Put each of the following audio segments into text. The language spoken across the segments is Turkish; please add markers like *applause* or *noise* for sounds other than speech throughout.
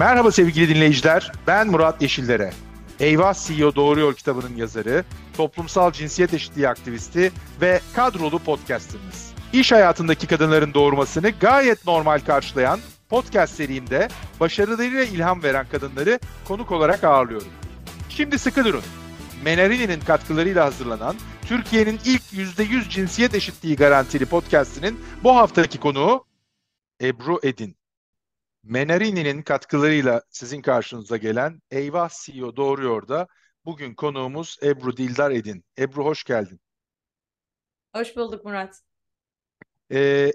Merhaba sevgili dinleyiciler, ben Murat Yeşillere. Eyvah CEO Doğru Yol kitabının yazarı, toplumsal cinsiyet eşitliği aktivisti ve kadrolu podcasterınız. İş hayatındaki kadınların doğurmasını gayet normal karşılayan podcast serimde başarılarıyla ilham veren kadınları konuk olarak ağırlıyorum. Şimdi sıkı durun. Menarini'nin katkılarıyla hazırlanan Türkiye'nin ilk %100 cinsiyet eşitliği garantili podcastinin bu haftaki konuğu Ebru Edin. Menarini'nin katkılarıyla sizin karşınıza gelen Eyvah CEO Doğruyor da bugün konuğumuz Ebru Dildar Edin. Ebru hoş geldin. Hoş bulduk Murat. Ee,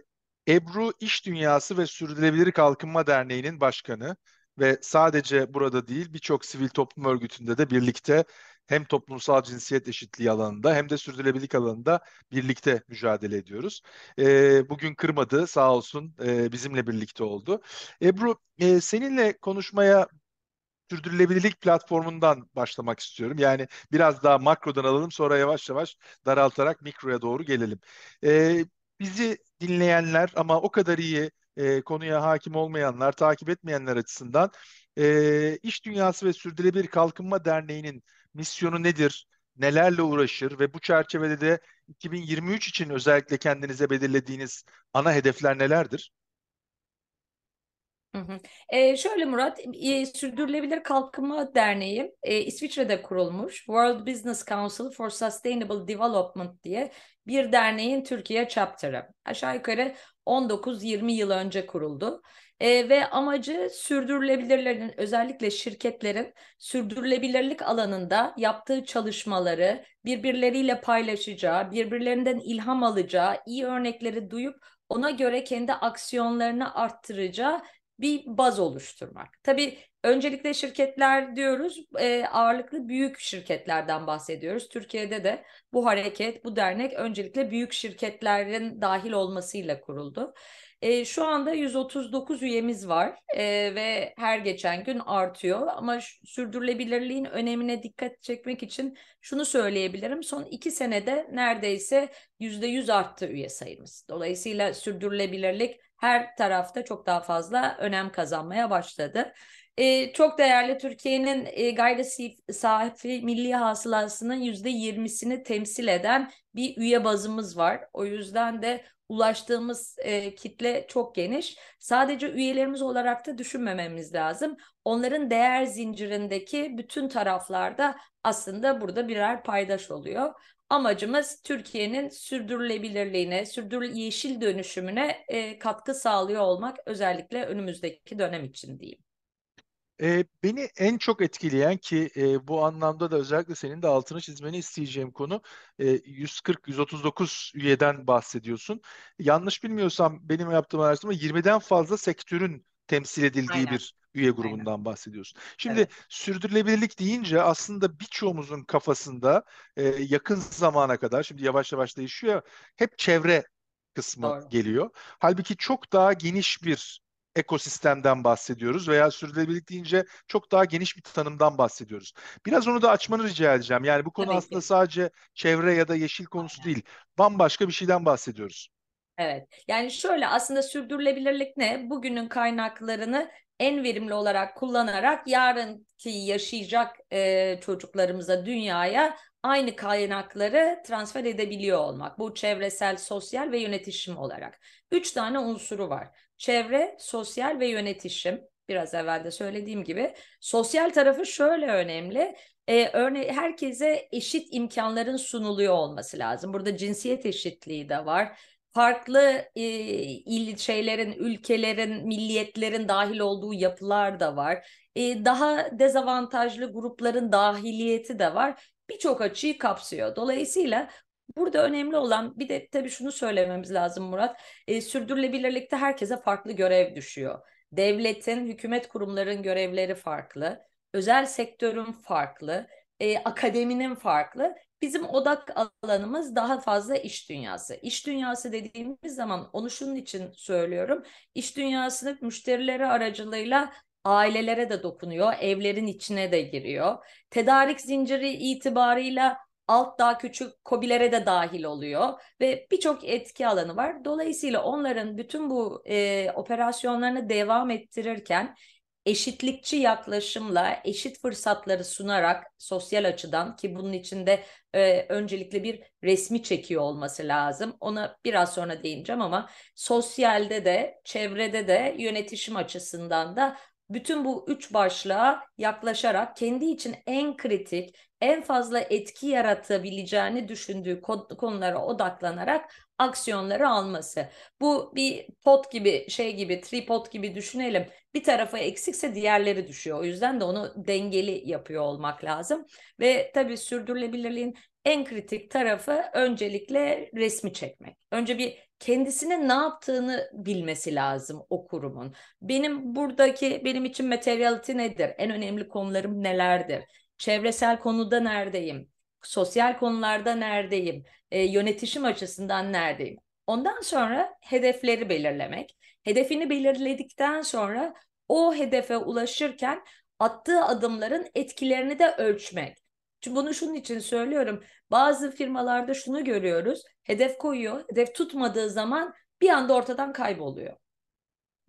Ebru İş Dünyası ve Sürdürülebilir Kalkınma Derneği'nin başkanı ve sadece burada değil birçok sivil toplum örgütünde de birlikte hem toplumsal cinsiyet eşitliği alanında hem de sürdürülebilirlik alanında birlikte mücadele ediyoruz. E, bugün kırmadı sağ olsun e, bizimle birlikte oldu. Ebru e, seninle konuşmaya sürdürülebilirlik platformundan başlamak istiyorum. Yani biraz daha makrodan alalım sonra yavaş yavaş daraltarak mikroya doğru gelelim. E, bizi dinleyenler ama o kadar iyi e, konuya hakim olmayanlar, takip etmeyenler açısından e, İş Dünyası ve Sürdürülebilir Kalkınma Derneği'nin misyonu nedir? Nelerle uğraşır ve bu çerçevede de 2023 için özellikle kendinize belirlediğiniz ana hedefler nelerdir? E, şöyle Murat, e, Sürdürülebilir Kalkınma Derneği e, İsviçre'de kurulmuş World Business Council for Sustainable Development diye bir derneğin Türkiye chapter'ı. Aşağı yukarı 19-20 yıl önce kuruldu. E, ve amacı sürdürülebilirlerin özellikle şirketlerin sürdürülebilirlik alanında yaptığı çalışmaları birbirleriyle paylaşacağı, birbirlerinden ilham alacağı, iyi örnekleri duyup ona göre kendi aksiyonlarını arttıracağı bir baz oluşturmak. Tabii öncelikle şirketler diyoruz, e, ağırlıklı büyük şirketlerden bahsediyoruz. Türkiye'de de bu hareket, bu dernek öncelikle büyük şirketlerin dahil olmasıyla kuruldu. E, şu anda 139 üyemiz var e, ve her geçen gün artıyor ama sürdürülebilirliğin önemine dikkat çekmek için şunu söyleyebilirim. Son iki senede neredeyse %100 arttı üye sayımız. Dolayısıyla sürdürülebilirlik her tarafta çok daha fazla önem kazanmaya başladı. Ee, çok değerli Türkiye'nin e, gayri safi milli hasılasının yüzde yirmisini temsil eden bir üye bazımız var. O yüzden de ulaştığımız e, kitle çok geniş. Sadece üyelerimiz olarak da düşünmememiz lazım. Onların değer zincirindeki bütün taraflarda aslında burada birer paydaş oluyor. Amacımız Türkiye'nin sürdürülebilirliğine, sürdürül yeşil dönüşümüne e, katkı sağlıyor olmak özellikle önümüzdeki dönem için diyeyim. E, beni en çok etkileyen ki e, bu anlamda da özellikle senin de altını çizmeni isteyeceğim konu e, 140-139 üyeden bahsediyorsun. Yanlış bilmiyorsam benim yaptığım araştırma 20'den fazla sektörün temsil edildiği Aynen. bir üye grubundan Aynen. bahsediyorsun. Şimdi evet. sürdürülebilirlik deyince aslında birçoğumuzun kafasında e, yakın zamana kadar şimdi yavaş yavaş değişiyor hep çevre kısmı Doğru. geliyor. Halbuki çok daha geniş bir ekosistemden bahsediyoruz veya sürdürülebilirlik deyince çok daha geniş bir tanımdan bahsediyoruz. Biraz onu da açmanı rica edeceğim. Yani bu konu Tabii aslında ki. sadece çevre ya da yeşil konusu Aynen. değil. Bambaşka bir şeyden bahsediyoruz. Evet. Yani şöyle aslında sürdürülebilirlik ne? Bugünün kaynaklarını en verimli olarak kullanarak yarınki yaşayacak e, çocuklarımıza, dünyaya aynı kaynakları transfer edebiliyor olmak. Bu çevresel, sosyal ve yönetişim olarak. Üç tane unsuru var. Çevre, sosyal ve yönetişim. Biraz evvel de söylediğim gibi. Sosyal tarafı şöyle önemli. Ee, örne herkese eşit imkanların sunuluyor olması lazım. Burada cinsiyet eşitliği de var farklı e, il şeylerin, ülkelerin, milliyetlerin dahil olduğu yapılar da var. E, daha dezavantajlı grupların dahiliyeti de var. Birçok açıyı kapsıyor. Dolayısıyla Burada önemli olan bir de tabii şunu söylememiz lazım Murat. E, sürdürülebilirlikte herkese farklı görev düşüyor. Devletin, hükümet kurumların görevleri farklı. Özel sektörün farklı. E, akademinin farklı. Bizim odak alanımız daha fazla iş dünyası. İş dünyası dediğimiz zaman onu şunun için söylüyorum. İş dünyasını müşterileri aracılığıyla ailelere de dokunuyor, evlerin içine de giriyor. Tedarik zinciri itibarıyla alt daha küçük kobilere de dahil oluyor ve birçok etki alanı var. Dolayısıyla onların bütün bu e, operasyonlarını devam ettirirken eşitlikçi yaklaşımla eşit fırsatları sunarak sosyal açıdan ki bunun içinde e, öncelikle bir resmi çekiyor olması lazım. Ona biraz sonra değineceğim ama sosyalde de çevrede de yönetişim açısından da bütün bu üç başlığa yaklaşarak kendi için en kritik, en fazla etki yaratabileceğini düşündüğü konulara odaklanarak aksiyonları alması. Bu bir pot gibi şey gibi tripod gibi düşünelim. Bir tarafı eksikse diğerleri düşüyor. O yüzden de onu dengeli yapıyor olmak lazım. Ve tabii sürdürülebilirliğin en kritik tarafı öncelikle resmi çekmek. Önce bir kendisine ne yaptığını bilmesi lazım o kurumun. Benim buradaki benim için materiality nedir? En önemli konularım nelerdir? Çevresel konuda neredeyim? Sosyal konularda neredeyim? E, yönetişim açısından neredeyim? Ondan sonra hedefleri belirlemek. Hedefini belirledikten sonra o hedefe ulaşırken attığı adımların etkilerini de ölçmek. Çünkü bunu şunun için söylüyorum. Bazı firmalarda şunu görüyoruz. Hedef koyuyor. Hedef tutmadığı zaman bir anda ortadan kayboluyor.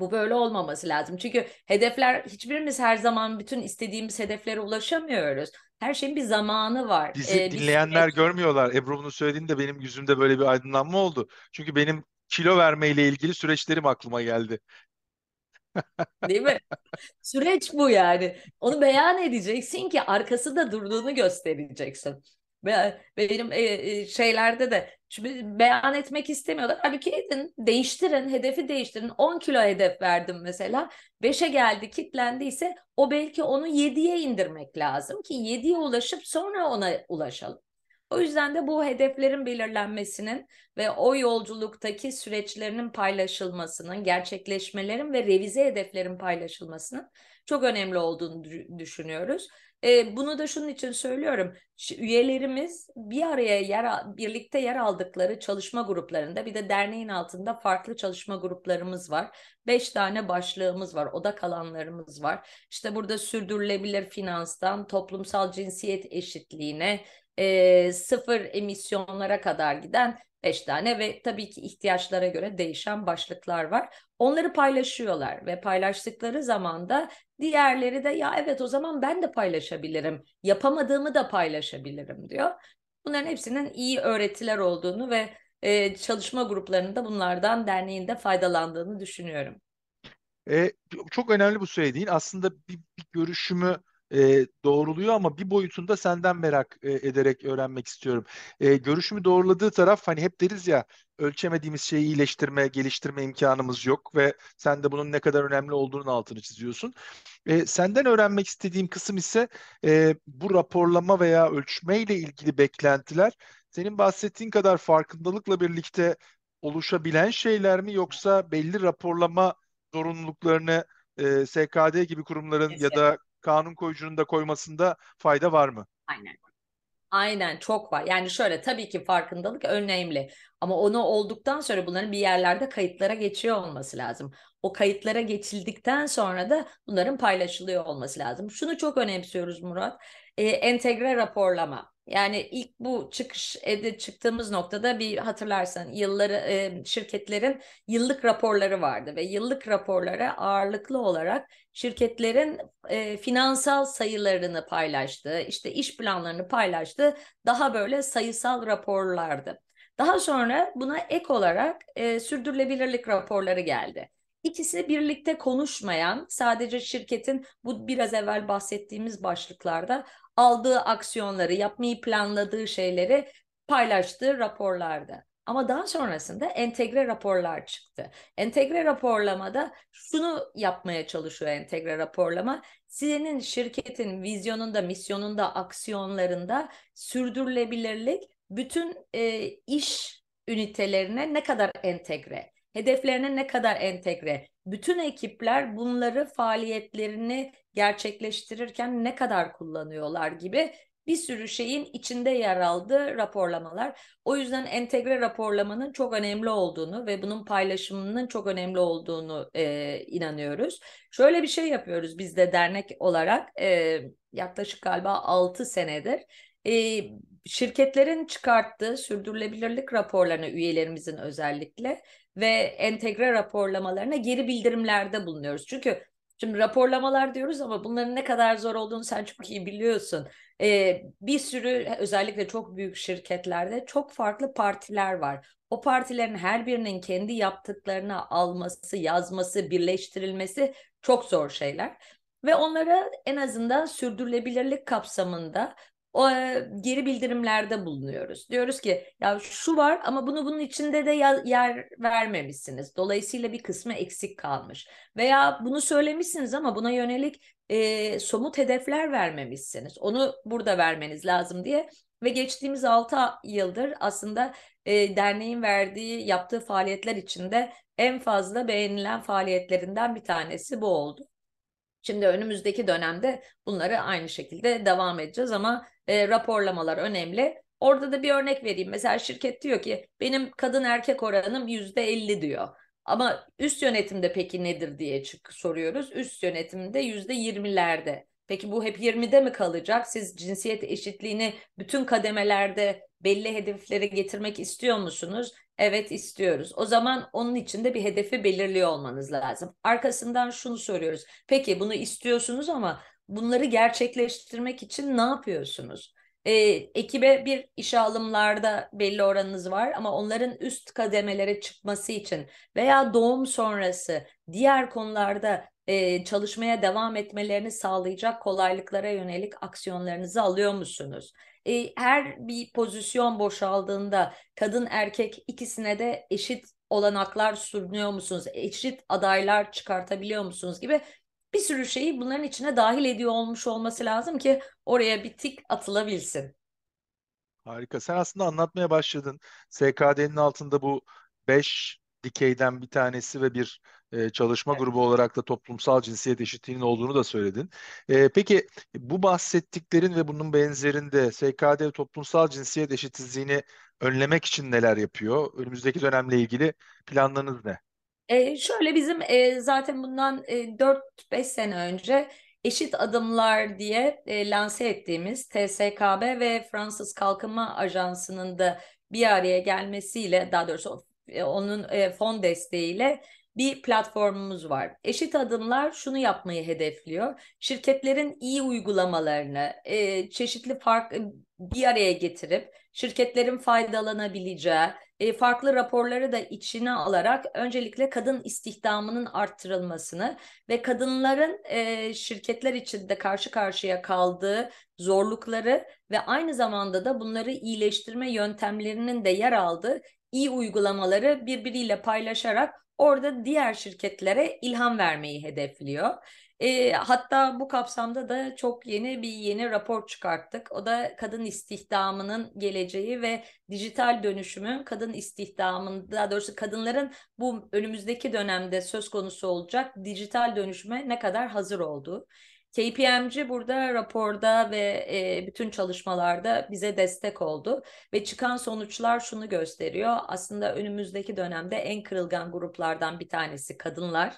Bu böyle olmaması lazım. Çünkü hedefler hiçbirimiz her zaman bütün istediğimiz hedeflere ulaşamıyoruz. Her şeyin bir zamanı var. Bizi ee, dinleyenler süreç... görmüyorlar. Ebru bunu söylediğinde benim yüzümde böyle bir aydınlanma oldu. Çünkü benim kilo vermeyle ilgili süreçlerim aklıma geldi. Değil mi? Süreç bu yani. Onu beyan edeceksin ki arkası da durduğunu göstereceksin. Benim e, e, şeylerde de şimdi beyan etmek istemiyorlar. Halbuki edin, değiştirin, hedefi değiştirin. 10 kilo hedef verdim mesela. 5'e geldi, kitlendiyse o belki onu 7'ye indirmek lazım ki 7'ye ulaşıp sonra ona ulaşalım. O yüzden de bu hedeflerin belirlenmesinin ve o yolculuktaki süreçlerinin paylaşılmasının, gerçekleşmelerin ve revize hedeflerin paylaşılmasının çok önemli olduğunu düşünüyoruz. Bunu da şunun için söylüyorum. Üyelerimiz bir araya yer birlikte yer aldıkları çalışma gruplarında bir de derneğin altında farklı çalışma gruplarımız var. Beş tane başlığımız var, odak alanlarımız var. İşte burada sürdürülebilir finanstan toplumsal cinsiyet eşitliğine, e, sıfır emisyonlara kadar giden beş tane ve tabii ki ihtiyaçlara göre değişen başlıklar var. Onları paylaşıyorlar ve paylaştıkları zaman da diğerleri de ya evet o zaman ben de paylaşabilirim, yapamadığımı da paylaşabilirim diyor. Bunların hepsinin iyi öğretiler olduğunu ve e, çalışma gruplarında bunlardan derneğinde faydalandığını düşünüyorum. E, çok önemli bu söylediğin. Aslında bir, bir görüşümü e, doğruluyor ama bir boyutunda senden merak e, ederek öğrenmek istiyorum. E, görüşümü doğruladığı taraf hani hep deriz ya ölçemediğimiz şeyi iyileştirme, geliştirme imkanımız yok ve sen de bunun ne kadar önemli olduğunun altını çiziyorsun. E, senden öğrenmek istediğim kısım ise e, bu raporlama veya ölçme ile ilgili beklentiler senin bahsettiğin kadar farkındalıkla birlikte oluşabilen şeyler mi yoksa belli raporlama zorunluluklarını e, SKD gibi kurumların Kesinlikle. ya da kanun koyucunun da koymasında fayda var mı? Aynen. Aynen çok var. Yani şöyle tabii ki farkındalık önemli ama onu olduktan sonra bunların bir yerlerde kayıtlara geçiyor olması lazım. O kayıtlara geçildikten sonra da bunların paylaşılıyor olması lazım. Şunu çok önemsiyoruz Murat. Ee, entegre raporlama. Yani ilk bu çıkış evde çıktığımız noktada bir hatırlarsan yılları e, şirketlerin yıllık raporları vardı ve yıllık raporlara ağırlıklı olarak şirketlerin e, finansal sayılarını paylaştı, işte iş planlarını paylaştı. Daha böyle sayısal raporlardı. Daha sonra buna ek olarak e, sürdürülebilirlik raporları geldi. İkisi birlikte konuşmayan, sadece şirketin bu biraz evvel bahsettiğimiz başlıklarda aldığı aksiyonları, yapmayı planladığı şeyleri paylaştığı raporlarda. Ama daha sonrasında entegre raporlar çıktı. Entegre raporlamada şunu yapmaya çalışıyor entegre raporlama. Senin şirketin vizyonunda, misyonunda, aksiyonlarında sürdürülebilirlik bütün e, iş ünitelerine ne kadar entegre, hedeflerine ne kadar entegre, bütün ekipler bunları faaliyetlerini gerçekleştirirken ne kadar kullanıyorlar gibi bir sürü şeyin içinde yer aldığı raporlamalar. O yüzden entegre raporlamanın çok önemli olduğunu ve bunun paylaşımının çok önemli olduğunu e, inanıyoruz. Şöyle bir şey yapıyoruz biz de dernek olarak e, yaklaşık galiba 6 senedir. E, şirketlerin çıkarttığı sürdürülebilirlik raporlarına üyelerimizin özellikle ve entegre raporlamalarına geri bildirimlerde bulunuyoruz. Çünkü Şimdi raporlamalar diyoruz ama bunların ne kadar zor olduğunu sen çok iyi biliyorsun. Ee, bir sürü özellikle çok büyük şirketlerde çok farklı partiler var. O partilerin her birinin kendi yaptıklarını alması, yazması, birleştirilmesi çok zor şeyler. Ve onlara en azından sürdürülebilirlik kapsamında o e, geri bildirimlerde bulunuyoruz. Diyoruz ki ya şu var ama bunu bunun içinde de yer vermemişsiniz. Dolayısıyla bir kısmı eksik kalmış. Veya bunu söylemişsiniz ama buna yönelik e, somut hedefler vermemişsiniz. Onu burada vermeniz lazım diye ve geçtiğimiz 6 yıldır aslında e, derneğin verdiği, yaptığı faaliyetler içinde en fazla beğenilen faaliyetlerinden bir tanesi bu oldu. Şimdi önümüzdeki dönemde bunları aynı şekilde devam edeceğiz ama e, raporlamalar önemli. Orada da bir örnek vereyim. Mesela şirket diyor ki benim kadın erkek oranım yüzde elli diyor. Ama üst yönetimde peki nedir diye çık soruyoruz. Üst yönetimde yüzde yirmilerde. Peki bu hep 20'de mi kalacak? Siz cinsiyet eşitliğini bütün kademelerde belli hedefleri getirmek istiyor musunuz? Evet istiyoruz. O zaman onun için de bir hedefi belirliyor olmanız lazım. Arkasından şunu soruyoruz. Peki bunu istiyorsunuz ama bunları gerçekleştirmek için ne yapıyorsunuz? Ee, ekibe bir işe alımlarda belli oranınız var ama onların üst kademelere çıkması için veya doğum sonrası diğer konularda e, çalışmaya devam etmelerini sağlayacak kolaylıklara yönelik aksiyonlarınızı alıyor musunuz? E, her bir pozisyon boşaldığında kadın erkek ikisine de eşit olanaklar sunuyor musunuz? Eşit adaylar çıkartabiliyor musunuz gibi bir sürü şeyi bunların içine dahil ediyor olmuş olması lazım ki oraya bir tik atılabilsin. Harika. Sen aslında anlatmaya başladın. SKD'nin altında bu 5 dikeyden bir tanesi ve bir e, çalışma evet. grubu olarak da toplumsal cinsiyet eşitliğinin olduğunu da söyledin. E, peki bu bahsettiklerin ve bunun benzerinde SKD toplumsal cinsiyet eşitsizliğini önlemek için neler yapıyor? Önümüzdeki dönemle ilgili planlarınız ne? E, şöyle bizim e, zaten bundan e, 4-5 sene önce Eşit Adımlar diye e, lanse ettiğimiz TSKB ve Fransız Kalkınma Ajansı'nın da bir araya gelmesiyle daha doğrusu onun e, fon desteğiyle bir platformumuz var. Eşit Adımlar şunu yapmayı hedefliyor. Şirketlerin iyi uygulamalarını e, çeşitli fark bir araya getirip şirketlerin faydalanabileceği farklı raporları da içine alarak öncelikle kadın istihdamının arttırılmasını ve kadınların şirketler içinde karşı karşıya kaldığı zorlukları ve aynı zamanda da bunları iyileştirme yöntemlerinin de yer aldığı iyi uygulamaları birbiriyle paylaşarak orada diğer şirketlere ilham vermeyi hedefliyor. E, hatta bu kapsamda da çok yeni bir yeni rapor çıkarttık. O da kadın istihdamının geleceği ve dijital dönüşümün kadın istihdamında, daha doğrusu kadınların bu önümüzdeki dönemde söz konusu olacak dijital dönüşüme ne kadar hazır olduğu. KPMG burada raporda ve e, bütün çalışmalarda bize destek oldu ve çıkan sonuçlar şunu gösteriyor. Aslında önümüzdeki dönemde en kırılgan gruplardan bir tanesi kadınlar.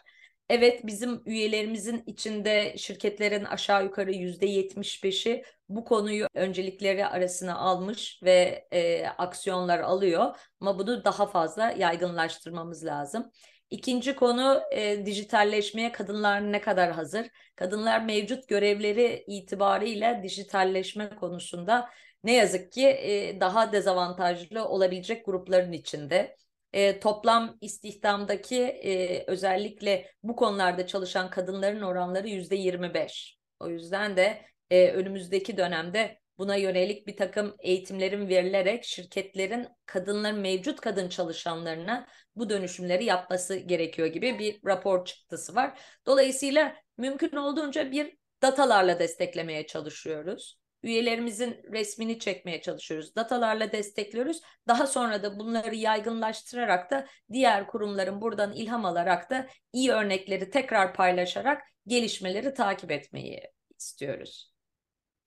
Evet bizim üyelerimizin içinde şirketlerin aşağı yukarı yüzde yetmiş beşi bu konuyu öncelikleri arasına almış ve e, aksiyonlar alıyor. Ama bunu daha fazla yaygınlaştırmamız lazım. İkinci konu e, dijitalleşmeye kadınlar ne kadar hazır? Kadınlar mevcut görevleri itibariyle dijitalleşme konusunda ne yazık ki e, daha dezavantajlı olabilecek grupların içinde. E, toplam istihdamdaki e, özellikle bu konularda çalışan kadınların oranları yüzde 25. O yüzden de e, önümüzdeki dönemde buna yönelik bir takım eğitimlerin verilerek şirketlerin kadınların mevcut kadın çalışanlarına bu dönüşümleri yapması gerekiyor gibi bir rapor çıktısı var. Dolayısıyla mümkün olduğunca bir datalarla desteklemeye çalışıyoruz. Üyelerimizin resmini çekmeye çalışıyoruz. Datalarla destekliyoruz. Daha sonra da bunları yaygınlaştırarak da diğer kurumların buradan ilham alarak da iyi örnekleri tekrar paylaşarak gelişmeleri takip etmeyi istiyoruz.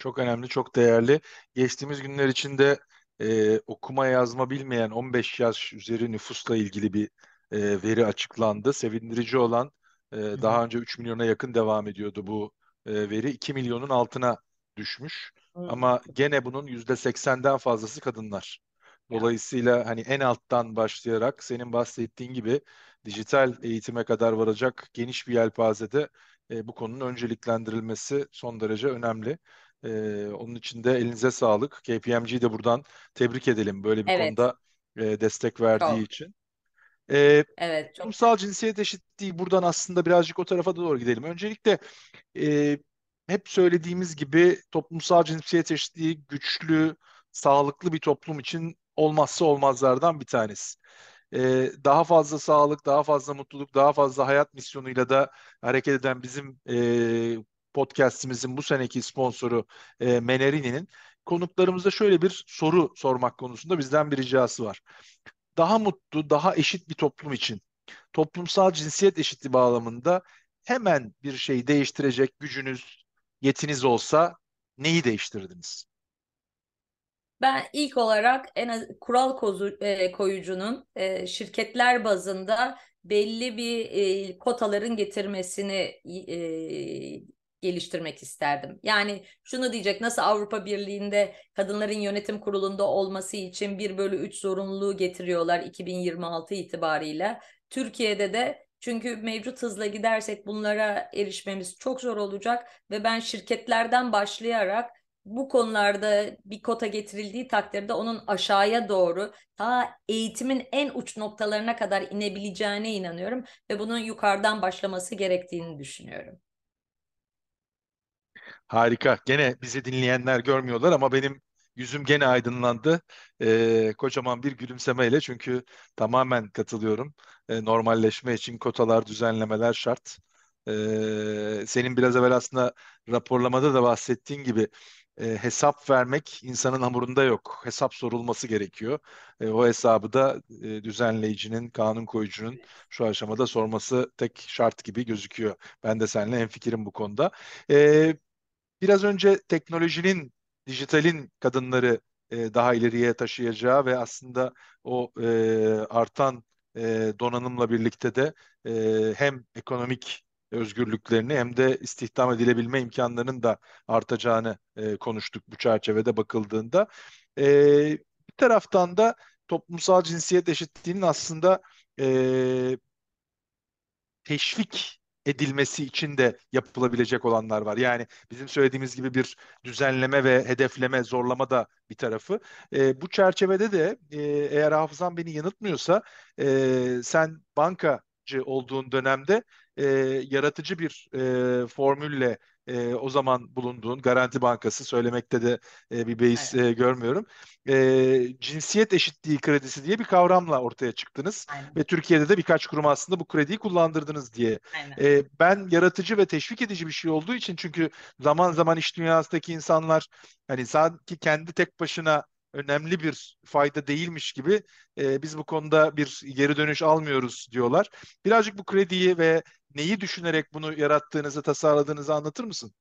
Çok önemli, çok değerli. Geçtiğimiz günler içinde e, okuma yazma bilmeyen 15 yaş üzeri nüfusla ilgili bir e, veri açıklandı. Sevindirici olan e, daha önce 3 milyona yakın devam ediyordu bu e, veri. 2 milyonun altına düşmüş. Ama gene bunun %80'den fazlası kadınlar. Dolayısıyla hani en alttan başlayarak senin bahsettiğin gibi dijital eğitime kadar varacak geniş bir yelpazede e, bu konunun önceliklendirilmesi son derece önemli. E, onun için de elinize sağlık. KPMG'yi de buradan tebrik edelim böyle bir Evet. konuda e, destek verdiği Çok. için. E, Evet, çok. toplumsal cinsiyet eşitliği buradan aslında birazcık o tarafa doğru gidelim. Öncelikle e, hep söylediğimiz gibi toplumsal cinsiyet eşitliği güçlü, sağlıklı bir toplum için olmazsa olmazlardan bir tanesi. Ee, daha fazla sağlık, daha fazla mutluluk, daha fazla hayat misyonuyla da hareket eden bizim e, podcastimizin bu seneki sponsoru e, Menerini'nin konuklarımıza şöyle bir soru sormak konusunda bizden bir ricası var. Daha mutlu, daha eşit bir toplum için toplumsal cinsiyet eşitliği bağlamında hemen bir şey değiştirecek gücünüz, yetiniz olsa neyi değiştirirdiniz? Ben ilk olarak en az kural kozu, e, koyucunun e, şirketler bazında belli bir e, kotaların getirmesini e, geliştirmek isterdim. Yani şunu diyecek nasıl Avrupa Birliği'nde kadınların yönetim kurulunda olması için 1 bölü 3 zorunluluğu getiriyorlar 2026 itibariyle. Türkiye'de de çünkü mevcut hızla gidersek bunlara erişmemiz çok zor olacak ve ben şirketlerden başlayarak bu konularda bir kota getirildiği takdirde onun aşağıya doğru ta eğitimin en uç noktalarına kadar inebileceğine inanıyorum ve bunun yukarıdan başlaması gerektiğini düşünüyorum. Harika. Gene bizi dinleyenler görmüyorlar ama benim yüzüm gene aydınlandı. Ee, kocaman bir gülümsemeyle çünkü tamamen katılıyorum. Ee, normalleşme için kotalar, düzenlemeler şart. Ee, senin biraz evvel aslında raporlamada da bahsettiğin gibi e, hesap vermek insanın hamurunda yok. Hesap sorulması gerekiyor. E, o hesabı da e, düzenleyicinin, kanun koyucunun şu aşamada sorması tek şart gibi gözüküyor. Ben de seninle hemfikirim bu konuda. E, biraz önce teknolojinin, dijitalin kadınları e, daha ileriye taşıyacağı ve aslında o e, artan e, donanımla birlikte de e, hem ekonomik özgürlüklerini hem de istihdam edilebilme imkanlarının da artacağını e, konuştuk bu çerçevede bakıldığında. E, bir taraftan da toplumsal cinsiyet eşitliğinin aslında e, teşvik edilmesi için de yapılabilecek olanlar var. Yani bizim söylediğimiz gibi bir düzenleme ve hedefleme, zorlama da bir tarafı. E, bu çerçevede de e, eğer hafızam beni yanıltmıyorsa e, sen bankacı olduğun dönemde e, yaratıcı bir e, formülle e, o zaman bulunduğun Garanti Bankası söylemekte de e, bir beis Aynen. e, görmüyorum. E, cinsiyet eşitliği kredisi diye bir kavramla ortaya çıktınız Aynen. ve Türkiye'de de birkaç kurum aslında bu krediyi kullandırdınız diye. Aynen. E, ben yaratıcı ve teşvik edici bir şey olduğu için çünkü zaman zaman iş dünyasındaki insanlar hani sanki kendi tek başına önemli bir fayda değilmiş gibi e, biz bu konuda bir geri dönüş almıyoruz diyorlar. Birazcık bu krediyi ve neyi düşünerek bunu yarattığınızı, tasarladığınızı anlatır mısın?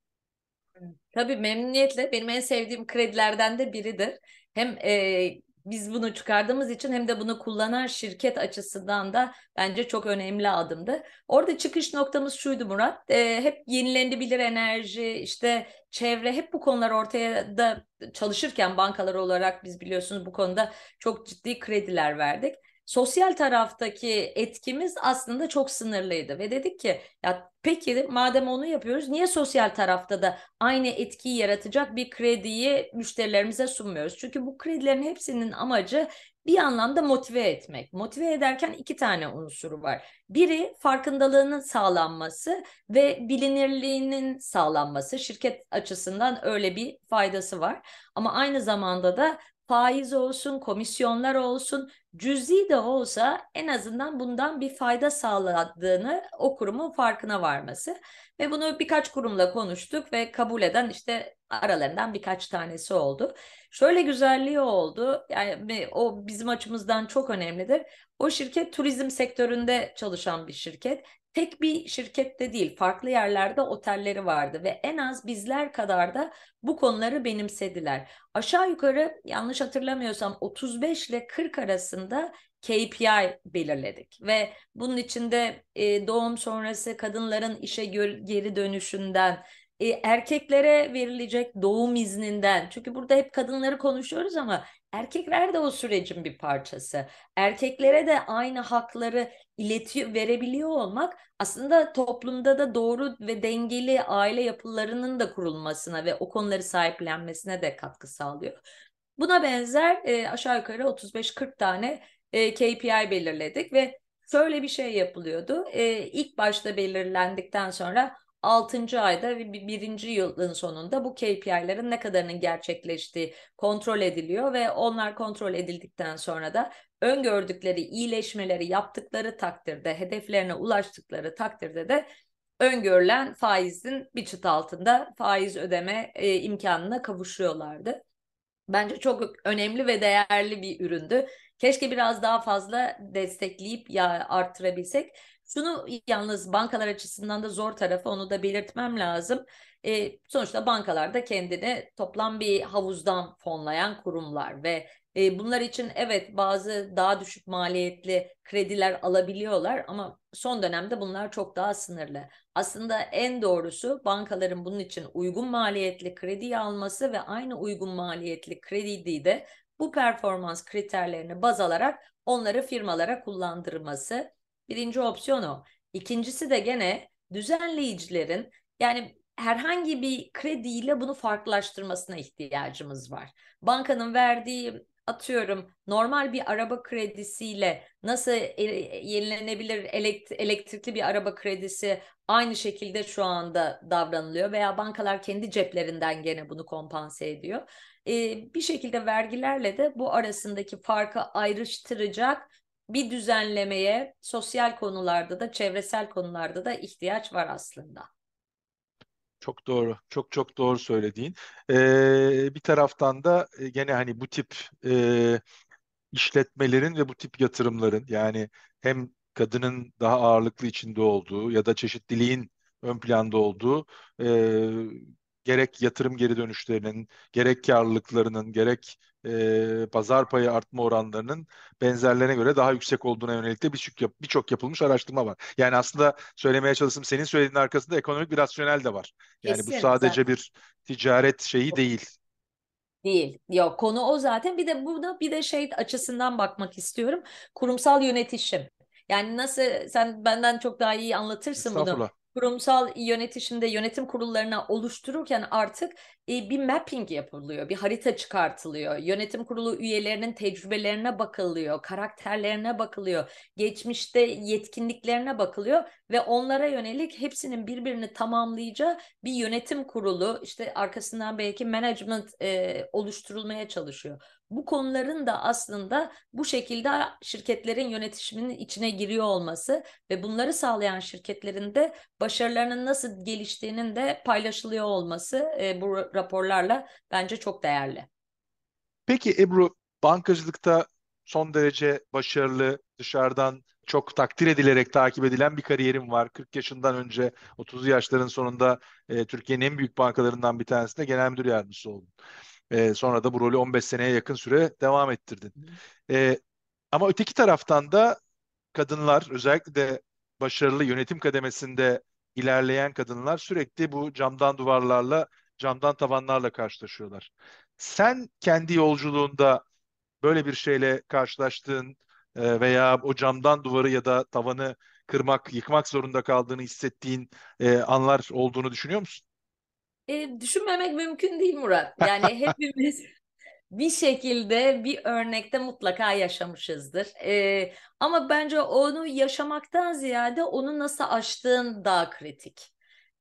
Tabii memnuniyetle benim en sevdiğim kredilerden de biridir. Hem e, biz bunu çıkardığımız için hem de bunu kullanan şirket açısından da bence çok önemli adımdı. Orada çıkış noktamız şuydu Murat. E, hep yenilenebilir enerji, işte çevre hep bu konular ortaya da çalışırken bankalar olarak biz biliyorsunuz bu konuda çok ciddi krediler verdik sosyal taraftaki etkimiz aslında çok sınırlıydı ve dedik ki ya peki madem onu yapıyoruz niye sosyal tarafta da aynı etkiyi yaratacak bir krediyi müşterilerimize sunmuyoruz? Çünkü bu kredilerin hepsinin amacı bir anlamda motive etmek. Motive ederken iki tane unsuru var. Biri farkındalığının sağlanması ve bilinirliğinin sağlanması. Şirket açısından öyle bir faydası var. Ama aynı zamanda da faiz olsun, komisyonlar olsun, cüzi de olsa en azından bundan bir fayda sağladığını o kurumun farkına varması. Ve bunu birkaç kurumla konuştuk ve kabul eden işte aralarından birkaç tanesi oldu. Şöyle güzelliği oldu. Yani o bizim açımızdan çok önemlidir. O şirket turizm sektöründe çalışan bir şirket tek bir şirkette değil farklı yerlerde otelleri vardı ve en az bizler kadar da bu konuları benimsediler. Aşağı yukarı yanlış hatırlamıyorsam 35 ile 40 arasında KPI belirledik ve bunun içinde e, doğum sonrası kadınların işe geri dönüşünden e, erkeklere verilecek doğum izninden çünkü burada hep kadınları konuşuyoruz ama Erkekler de o sürecin bir parçası. Erkeklere de aynı hakları iletiyor, verebiliyor olmak aslında toplumda da doğru ve dengeli aile yapılarının da kurulmasına ve o konuları sahiplenmesine de katkı sağlıyor. Buna benzer e, aşağı yukarı 35-40 tane e, KPI belirledik ve şöyle bir şey yapılıyordu. E, ilk başta belirlendikten sonra 6. ayda ve 1. yılın sonunda bu KPI'lerin ne kadarının gerçekleştiği kontrol ediliyor ve onlar kontrol edildikten sonra da öngördükleri iyileşmeleri yaptıkları takdirde, hedeflerine ulaştıkları takdirde de öngörülen faizin bir çıt altında faiz ödeme e, imkanına kavuşuyorlardı. Bence çok önemli ve değerli bir üründü. Keşke biraz daha fazla destekleyip ya arttırabilsek. Şunu yalnız bankalar açısından da zor tarafı onu da belirtmem lazım. E, sonuçta bankalar da kendini toplam bir havuzdan fonlayan kurumlar ve e, bunlar için evet bazı daha düşük maliyetli krediler alabiliyorlar ama son dönemde bunlar çok daha sınırlı. Aslında en doğrusu bankaların bunun için uygun maliyetli kredi alması ve aynı uygun maliyetli krediyi de bu performans kriterlerini baz alarak onları firmalara kullandırması. Birinci opsiyon o. İkincisi de gene düzenleyicilerin yani herhangi bir krediyle bunu farklılaştırmasına ihtiyacımız var. Bankanın verdiği atıyorum normal bir araba kredisiyle nasıl e, yenilenebilir elektrikli bir araba kredisi aynı şekilde şu anda davranılıyor veya bankalar kendi ceplerinden gene bunu kompanse ediyor. Ee, bir şekilde vergilerle de bu arasındaki farkı ayrıştıracak bir düzenlemeye sosyal konularda da çevresel konularda da ihtiyaç var aslında. Çok doğru. Çok çok doğru söylediğin. Ee, bir taraftan da e, gene hani bu tip e, işletmelerin ve bu tip yatırımların yani hem kadının daha ağırlıklı içinde olduğu ya da çeşitliliğin ön planda olduğu e, gerek yatırım geri dönüşlerinin, gerek karlılıklarının, gerek e, pazar payı artma oranlarının benzerlerine göre daha yüksek olduğuna yönelik de birçok yap, birçok yapılmış araştırma var. Yani aslında söylemeye çalıştım senin söylediğin arkasında ekonomik bir rasyonel de var. Yani Kesin, bu sadece zaten. bir ticaret şeyi değil. Değil. Yok konu o zaten. Bir de burada bir de şey açısından bakmak istiyorum. Kurumsal yönetişim. Yani nasıl sen benden çok daha iyi anlatırsın bunu kurumsal yönetişimde yönetim kurullarına oluştururken artık bir mapping yapılıyor, bir harita çıkartılıyor. Yönetim kurulu üyelerinin tecrübelerine bakılıyor, karakterlerine bakılıyor, geçmişte yetkinliklerine bakılıyor ve onlara yönelik hepsinin birbirini tamamlayacağı bir yönetim kurulu, işte arkasından belki management e, oluşturulmaya çalışıyor. Bu konuların da aslında bu şekilde şirketlerin yönetişiminin içine giriyor olması ve bunları sağlayan şirketlerin de başarılarının nasıl geliştiğinin de paylaşılıyor olması e, bu raporlarla bence çok değerli. Peki Ebru, bankacılıkta son derece başarılı, dışarıdan çok takdir edilerek takip edilen bir kariyerim var. 40 yaşından önce 30 yaşların sonunda e, Türkiye'nin en büyük bankalarından bir tanesinde genel müdür yardımcısı oldum. E, sonra da bu rolü 15 seneye yakın süre devam ettirdin. E, ama öteki taraftan da kadınlar özellikle de başarılı yönetim kademesinde ilerleyen kadınlar sürekli bu camdan duvarlarla, camdan tavanlarla karşılaşıyorlar. Sen kendi yolculuğunda böyle bir şeyle karşılaştığın e, veya o camdan duvarı ya da tavanı kırmak, yıkmak zorunda kaldığını hissettiğin e, anlar olduğunu düşünüyor musun? E, düşünmemek mümkün değil Murat. Yani hepimiz *laughs* bir şekilde bir örnekte mutlaka yaşamışızdır. Ee, ama bence onu yaşamaktan ziyade onu nasıl aştığın daha kritik.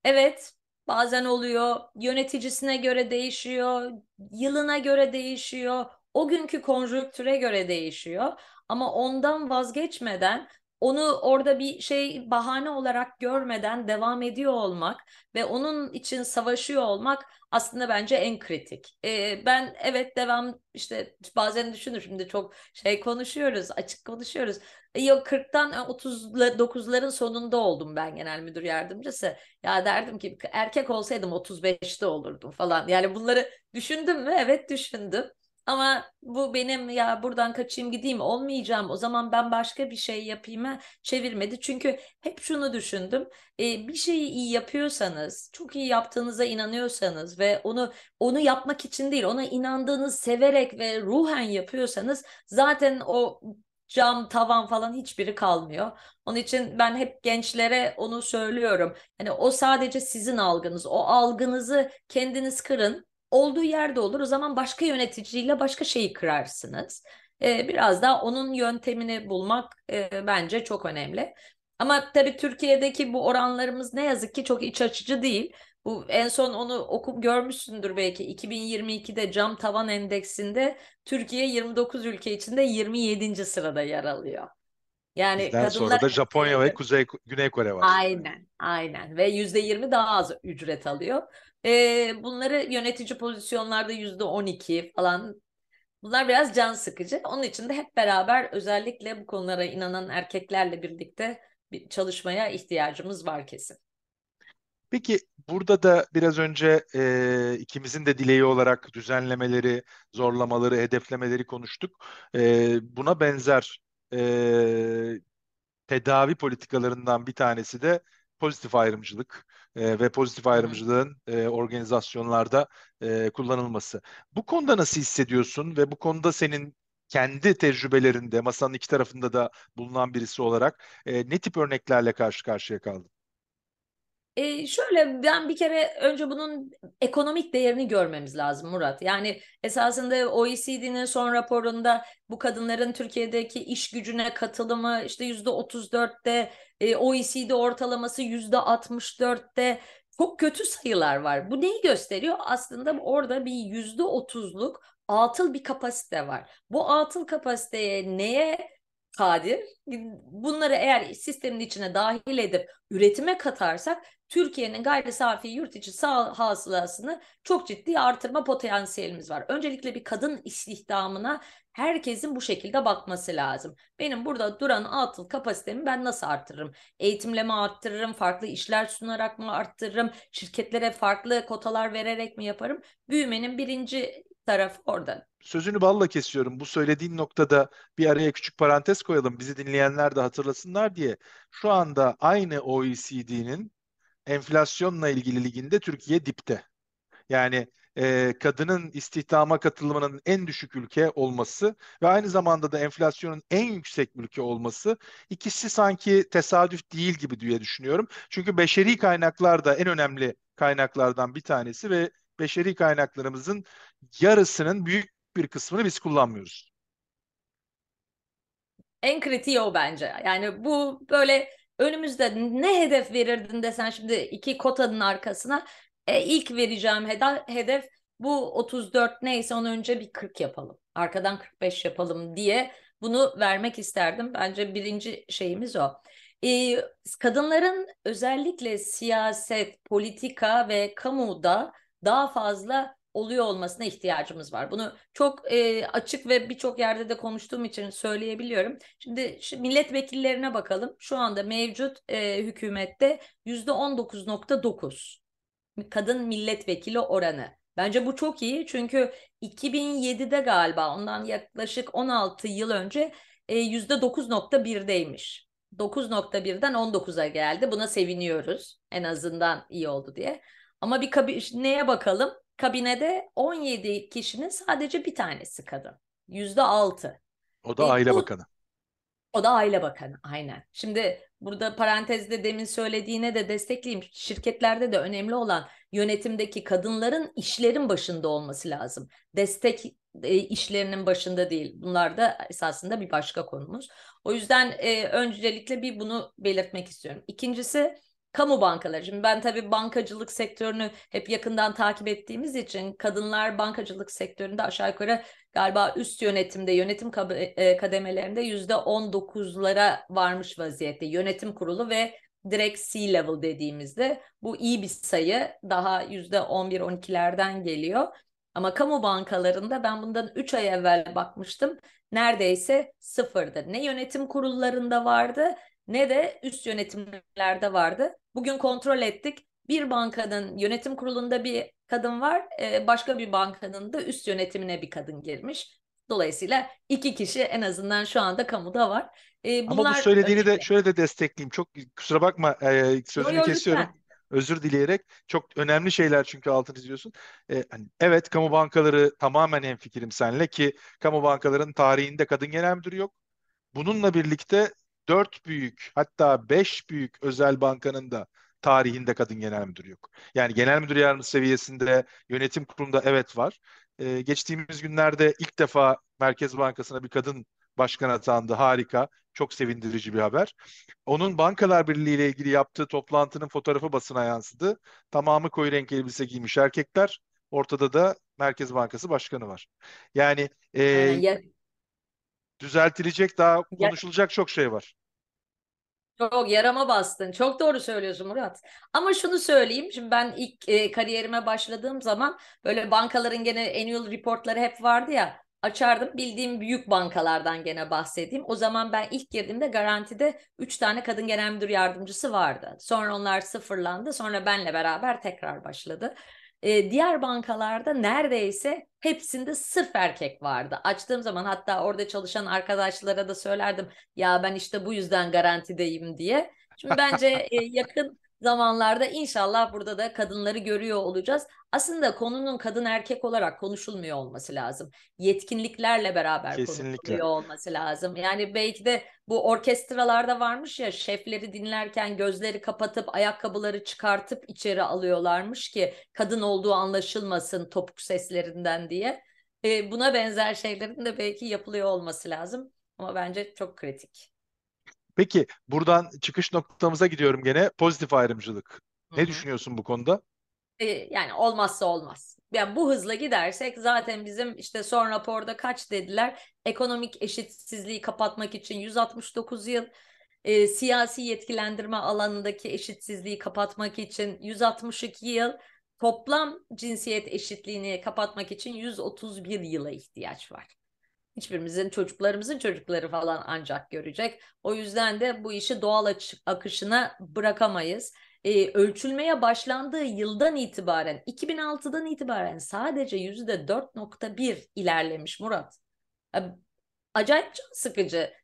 Evet, bazen oluyor, yöneticisine göre değişiyor, yılına göre değişiyor, o günkü konjonktüre göre değişiyor. Ama ondan vazgeçmeden onu orada bir şey bahane olarak görmeden devam ediyor olmak ve onun için savaşıyor olmak aslında bence en kritik. Ee, ben evet devam işte bazen düşünür şimdi çok şey konuşuyoruz, açık konuşuyoruz. E, yok 40'tan 39'ların sonunda oldum ben genel müdür yardımcısı. Ya derdim ki erkek olsaydım 35'te olurdum falan. Yani bunları düşündüm mü? Evet düşündüm. Ama bu benim ya buradan kaçayım gideyim olmayacağım o zaman ben başka bir şey yapayım çevirmedi. Çünkü hep şunu düşündüm e, bir şeyi iyi yapıyorsanız çok iyi yaptığınıza inanıyorsanız ve onu onu yapmak için değil ona inandığınız severek ve ruhen yapıyorsanız zaten o cam, tavan falan hiçbiri kalmıyor. Onun için ben hep gençlere onu söylüyorum. Hani o sadece sizin algınız. O algınızı kendiniz kırın. Olduğu yerde olur. O zaman başka yöneticiyle başka şeyi kırarsınız. Ee, biraz daha onun yöntemini bulmak e, bence çok önemli. Ama tabii Türkiye'deki bu oranlarımız ne yazık ki çok iç açıcı değil. Bu en son onu okum görmüşsündür belki 2022'de cam tavan endeksinde Türkiye 29 ülke içinde 27. sırada yer alıyor. Yani Bizden kadınlar sonra da Japonya ve Kuzey Güney Kore var. Aynen, aynen ve %20 daha az ücret alıyor. Ee, bunları yönetici pozisyonlarda %12 falan Bunlar biraz can sıkıcı. Onun için de hep beraber özellikle bu konulara inanan erkeklerle birlikte bir çalışmaya ihtiyacımız var kesin. Peki burada da biraz önce e, ikimizin de dileği olarak düzenlemeleri, zorlamaları, hedeflemeleri konuştuk. E, buna benzer e, tedavi politikalarından bir tanesi de pozitif ayrımcılık e, ve pozitif ayrımcılığın e, organizasyonlarda e, kullanılması. Bu konuda nasıl hissediyorsun ve bu konuda senin kendi tecrübelerinde masanın iki tarafında da bulunan birisi olarak e, ne tip örneklerle karşı karşıya kaldın? E, şöyle ben bir kere önce bunun ekonomik değerini görmemiz lazım Murat. Yani esasında OECD'nin son raporunda bu kadınların Türkiye'deki iş gücüne katılımı işte yüzde 34'te, e, OECD ortalaması yüzde 64'te çok kötü sayılar var. Bu neyi gösteriyor? Aslında orada bir yüzde 30'luk atıl bir kapasite var. Bu atıl kapasiteye neye kadir. Bunları eğer sistemin içine dahil edip üretime katarsak Türkiye'nin gayri safi yurt içi hasılasını çok ciddi artırma potansiyelimiz var. Öncelikle bir kadın istihdamına herkesin bu şekilde bakması lazım. Benim burada duran atıl kapasitemi ben nasıl arttırırım? Eğitimle mi arttırırım? Farklı işler sunarak mı arttırırım? Şirketlere farklı kotalar vererek mi yaparım? Büyümenin birinci tarafı orada. Sözünü balla kesiyorum. Bu söylediğin noktada bir araya küçük parantez koyalım. Bizi dinleyenler de hatırlasınlar diye. Şu anda aynı OECD'nin enflasyonla ilgili liginde Türkiye dipte. Yani e, kadının istihdama katılımının en düşük ülke olması ve aynı zamanda da enflasyonun en yüksek ülke olması ikisi sanki tesadüf değil gibi diye düşünüyorum. Çünkü beşeri kaynaklar da en önemli kaynaklardan bir tanesi ve beşeri kaynaklarımızın yarısının büyük bir kısmını biz kullanmıyoruz. En kritiği o bence. Yani bu böyle önümüzde ne hedef verirdin desen şimdi iki kotanın arkasına e, ilk vereceğim hedef, bu 34 neyse onu önce bir 40 yapalım. Arkadan 45 yapalım diye bunu vermek isterdim. Bence birinci şeyimiz o. Ee, kadınların özellikle siyaset, politika ve kamuda daha fazla oluyor olmasına ihtiyacımız var. Bunu çok e, açık ve birçok yerde de konuştuğum için söyleyebiliyorum. Şimdi şu milletvekillerine bakalım. Şu anda mevcut e, hükümette %19.9 kadın milletvekili oranı. Bence bu çok iyi çünkü 2007'de galiba ondan yaklaşık 16 yıl önce e, %9.1'deymiş. 9.1'den 19'a geldi. Buna seviniyoruz. En azından iyi oldu diye. Ama bir neye bakalım? Kabinede 17 kişinin sadece bir tanesi kadın. Yüzde altı. O da e, Aile bu, Bakanı. O da Aile Bakanı aynen. Şimdi burada parantezde demin söylediğine de destekleyeyim. Şirketlerde de önemli olan yönetimdeki kadınların işlerin başında olması lazım. Destek e, işlerinin başında değil. Bunlar da esasında bir başka konumuz. O yüzden e, öncelikle bir bunu belirtmek istiyorum. İkincisi kamu bankaları. Şimdi ben tabii bankacılık sektörünü hep yakından takip ettiğimiz için kadınlar bankacılık sektöründe aşağı yukarı galiba üst yönetimde, yönetim e, kademelerinde yüzde on dokuzlara varmış vaziyette. Yönetim kurulu ve direkt C-level dediğimizde bu iyi bir sayı. Daha yüzde on bir on ikilerden geliyor. Ama kamu bankalarında ben bundan 3 ay evvel bakmıştım. Neredeyse sıfırdı. Ne yönetim kurullarında vardı ne de üst yönetimlerde vardı. Bugün kontrol ettik. Bir bankanın yönetim kurulunda bir kadın var. E, başka bir bankanın da üst yönetimine bir kadın girmiş. Dolayısıyla iki kişi en azından şu anda kamuda var. E, Ama bu bunlar söylediğini de önemli. şöyle de destekleyeyim. Çok kusura bakma e, sözünü yo, kesiyorum. lütfen. Özür dileyerek. Çok önemli şeyler çünkü altını çiziyorsun. E, hani, evet kamu bankaları tamamen hemfikirim seninle ki kamu bankalarının tarihinde kadın genel müdürü yok. Bununla birlikte dört büyük hatta beş büyük özel bankanın da tarihinde kadın genel müdürü yok. Yani genel müdür yardımcısı seviyesinde yönetim kurulunda evet var. Ee, geçtiğimiz günlerde ilk defa Merkez Bankası'na bir kadın başkan atandı. Harika. Çok sevindirici bir haber. Onun Bankalar Birliği ile ilgili yaptığı toplantının fotoğrafı basına yansıdı. Tamamı koyu renk elbise giymiş erkekler. Ortada da Merkez Bankası Başkanı var. Yani e, Ya, düzeltilecek daha ya, konuşulacak çok şey var. Çok yarama bastın. Çok doğru söylüyorsun Murat. Ama şunu söyleyeyim. Şimdi ben ilk e, kariyerime başladığım zaman böyle bankaların gene annual reportları hep vardı ya. Açardım bildiğim büyük bankalardan gene bahsedeyim. O zaman ben ilk girdiğimde garantide 3 tane kadın genel müdür yardımcısı vardı. Sonra onlar sıfırlandı. Sonra benle beraber tekrar başladı. E, diğer bankalarda neredeyse hepsinde sırf erkek vardı. Açtığım zaman hatta orada çalışan arkadaşlara da söylerdim ya ben işte bu yüzden garantideyim diye. Şimdi bence e, yakın zamanlarda inşallah burada da kadınları görüyor olacağız. Aslında konunun kadın erkek olarak konuşulmuyor olması lazım. Yetkinliklerle beraber Kesinlikle. konuşuluyor olması lazım. Yani belki de bu orkestralarda varmış ya şefleri dinlerken gözleri kapatıp ayakkabıları çıkartıp içeri alıyorlarmış ki kadın olduğu anlaşılmasın topuk seslerinden diye. E, buna benzer şeylerin de belki yapılıyor olması lazım. Ama bence çok kritik. Peki buradan çıkış noktamıza gidiyorum gene. Pozitif ayrımcılık. Ne hı. düşünüyorsun bu konuda? E, yani olmazsa olmaz. Yani bu hızla gidersek zaten bizim işte son raporda kaç dediler? Ekonomik eşitsizliği kapatmak için 169 yıl, e, siyasi yetkilendirme alanındaki eşitsizliği kapatmak için 162 yıl, toplam cinsiyet eşitliğini kapatmak için 131 yıla ihtiyaç var. Hiçbirimizin çocuklarımızın çocukları falan ancak görecek. O yüzden de bu işi doğal akışına bırakamayız. Ee, ölçülmeye başlandığı yıldan itibaren 2006'dan itibaren sadece %4.1 ilerlemiş Murat. Acayip can sıkıcı.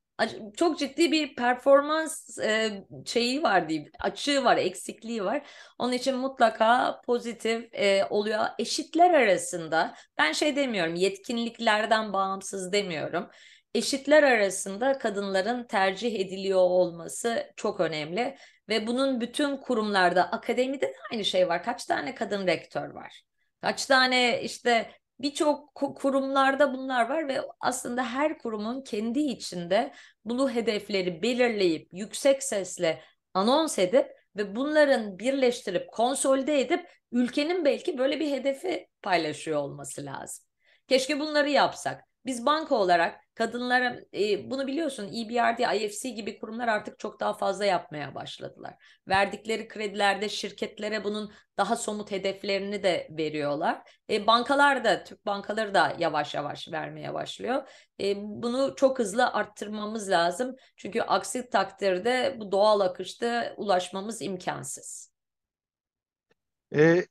Çok ciddi bir performans e, şeyi var diyeyim, açığı var, eksikliği var. Onun için mutlaka pozitif e, oluyor. Eşitler arasında ben şey demiyorum, yetkinliklerden bağımsız demiyorum. Eşitler arasında kadınların tercih ediliyor olması çok önemli ve bunun bütün kurumlarda, akademide de aynı şey var. Kaç tane kadın rektör var? Kaç tane işte birçok kurumlarda bunlar var ve aslında her kurumun kendi içinde bunu hedefleri belirleyip yüksek sesle anons edip ve bunların birleştirip konsolide edip ülkenin belki böyle bir hedefi paylaşıyor olması lazım. Keşke bunları yapsak. Biz banka olarak kadınlara e, bunu biliyorsun EBRD, IFC gibi kurumlar artık çok daha fazla yapmaya başladılar. Verdikleri kredilerde şirketlere bunun daha somut hedeflerini de veriyorlar. E, bankalar da, Türk bankaları da yavaş yavaş vermeye başlıyor. E, bunu çok hızlı arttırmamız lazım. Çünkü aksi takdirde bu doğal akışta ulaşmamız imkansız. E,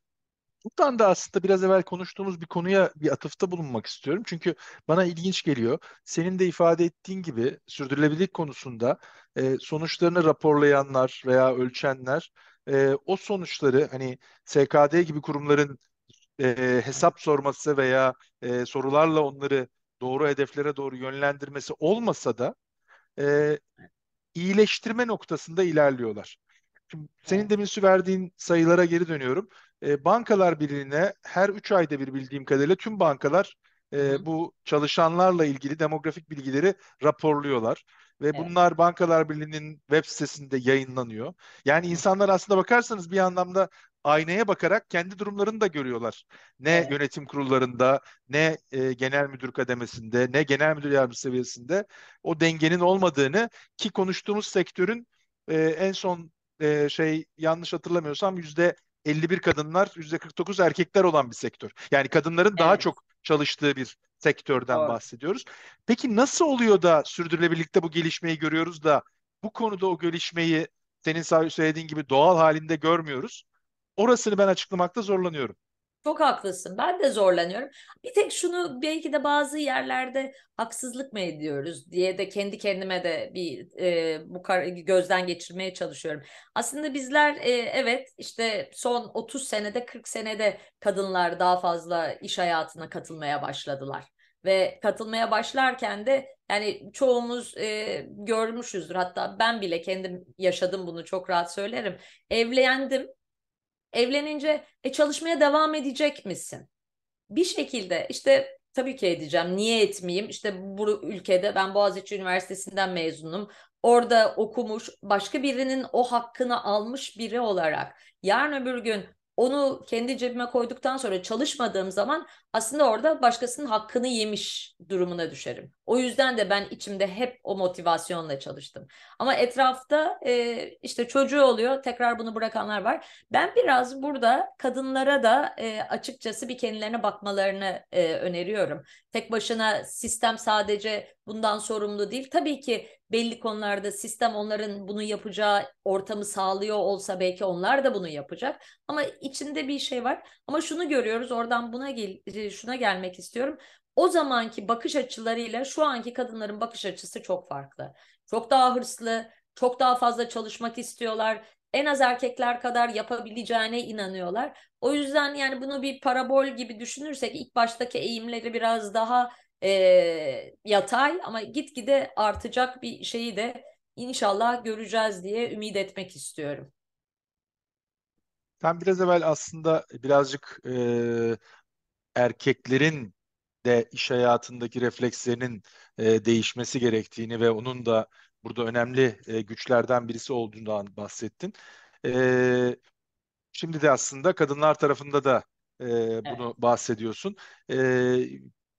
Buradan da aslında biraz evvel konuştuğumuz bir konuya bir atıfta bulunmak istiyorum. Çünkü bana ilginç geliyor. Senin de ifade ettiğin gibi sürdürülebilirlik konusunda e, sonuçlarını raporlayanlar veya ölçenler e, o sonuçları hani SKD gibi kurumların e, hesap sorması veya e, sorularla onları doğru hedeflere doğru yönlendirmesi olmasa da e, iyileştirme noktasında ilerliyorlar. Şimdi senin demin verdiğin sayılara geri dönüyorum. E, Bankalar Birliği'ne her 3 ayda bir bildiğim kadarıyla tüm bankalar e, bu çalışanlarla ilgili demografik bilgileri raporluyorlar. Ve Evet. bunlar Bankalar Birliği'nin web sitesinde yayınlanıyor. Yani insanlar aslında bakarsanız bir anlamda aynaya bakarak kendi durumlarını da görüyorlar. Ne Evet. yönetim kurullarında, ne e, genel müdür kademesinde, ne genel müdür yardımcısı seviyesinde o dengenin olmadığını ki konuştuğumuz sektörün e, en son e, şey yanlış hatırlamıyorsam yüzde 51 kadınlar, yüzde 49 erkekler olan bir sektör. Yani kadınların daha Evet. çok çalıştığı bir sektörden Doğru. bahsediyoruz. Peki nasıl oluyor da sürdürülebilirlikte bu gelişmeyi görüyoruz da bu konuda o gelişmeyi senin söylediğin gibi doğal halinde görmüyoruz? Orasını ben açıklamakta zorlanıyorum. Çok haklısın. Ben de zorlanıyorum. Bir tek şunu belki de bazı yerlerde haksızlık mı ediyoruz diye de kendi kendime de bir e, bu gözden geçirmeye çalışıyorum. Aslında bizler e, evet işte son 30 senede 40 senede kadınlar daha fazla iş hayatına katılmaya başladılar. Ve katılmaya başlarken de yani çoğumuz e, görmüşüzdür. Hatta ben bile kendim yaşadım bunu çok rahat söylerim. Evlendim Evlenince e, çalışmaya devam edecek misin? Bir şekilde işte tabii ki edeceğim. Niye etmeyeyim? İşte bu ülkede ben Boğaziçi Üniversitesi'nden mezunum. Orada okumuş, başka birinin o hakkını almış biri olarak yarın öbür gün onu kendi cebime koyduktan sonra çalışmadığım zaman aslında orada başkasının hakkını yemiş durumuna düşerim. O yüzden de ben içimde hep o motivasyonla çalıştım. Ama etrafta e, işte çocuğu oluyor tekrar bunu bırakanlar var. Ben biraz burada kadınlara da e, açıkçası bir kendilerine bakmalarını e, öneriyorum. Tek başına sistem sadece bundan sorumlu değil. Tabii ki belli konularda sistem onların bunu yapacağı ortamı sağlıyor olsa belki onlar da bunu yapacak. Ama içinde bir şey var. Ama şunu görüyoruz oradan buna gel şuna gelmek istiyorum. O zamanki bakış açılarıyla şu anki kadınların bakış açısı çok farklı. Çok daha hırslı, çok daha fazla çalışmak istiyorlar. En az erkekler kadar yapabileceğine inanıyorlar. O yüzden yani bunu bir parabol gibi düşünürsek ilk baştaki eğimleri biraz daha e, yatay ama gitgide artacak bir şeyi de inşallah göreceğiz diye ümit etmek istiyorum. Sen biraz evvel aslında birazcık e, erkeklerin de iş hayatındaki reflekslerinin e, değişmesi gerektiğini ve onun da burada önemli e, güçlerden birisi olduğundan bahsettin. E, şimdi de aslında kadınlar tarafında da e, bunu evet. bahsediyorsun. E,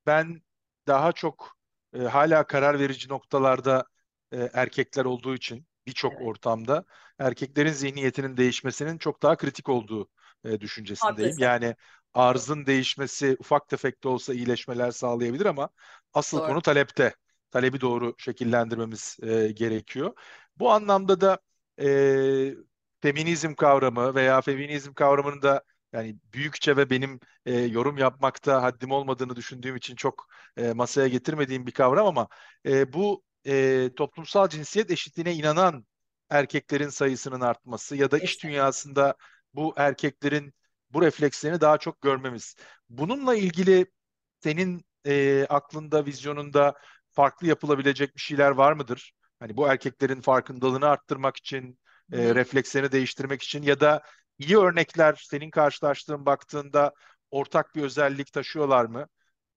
ben daha çok e, hala karar verici noktalarda e, erkekler olduğu için birçok evet. ortamda erkeklerin zihniyetinin değişmesinin çok daha kritik olduğu e, düşüncesindeyim. Haklısın. Yani arzın değişmesi ufak tefek de olsa iyileşmeler sağlayabilir ama asıl doğru. konu talepte. Talebi doğru şekillendirmemiz e, gerekiyor. Bu anlamda da e, feminizm kavramı veya feminizm kavramının da yani büyükçe ve benim e, yorum yapmakta haddim olmadığını düşündüğüm için çok e, masaya getirmediğim bir kavram ama e, bu e, toplumsal cinsiyet eşitliğine inanan erkeklerin sayısının artması ya da iş dünyasında bu erkeklerin bu reflekslerini daha çok görmemiz. Bununla ilgili senin e, aklında, vizyonunda farklı yapılabilecek bir şeyler var mıdır? Hani bu erkeklerin farkındalığını arttırmak için, e, reflekslerini değiştirmek için ya da iyi örnekler senin karşılaştığın baktığında ortak bir özellik taşıyorlar mı?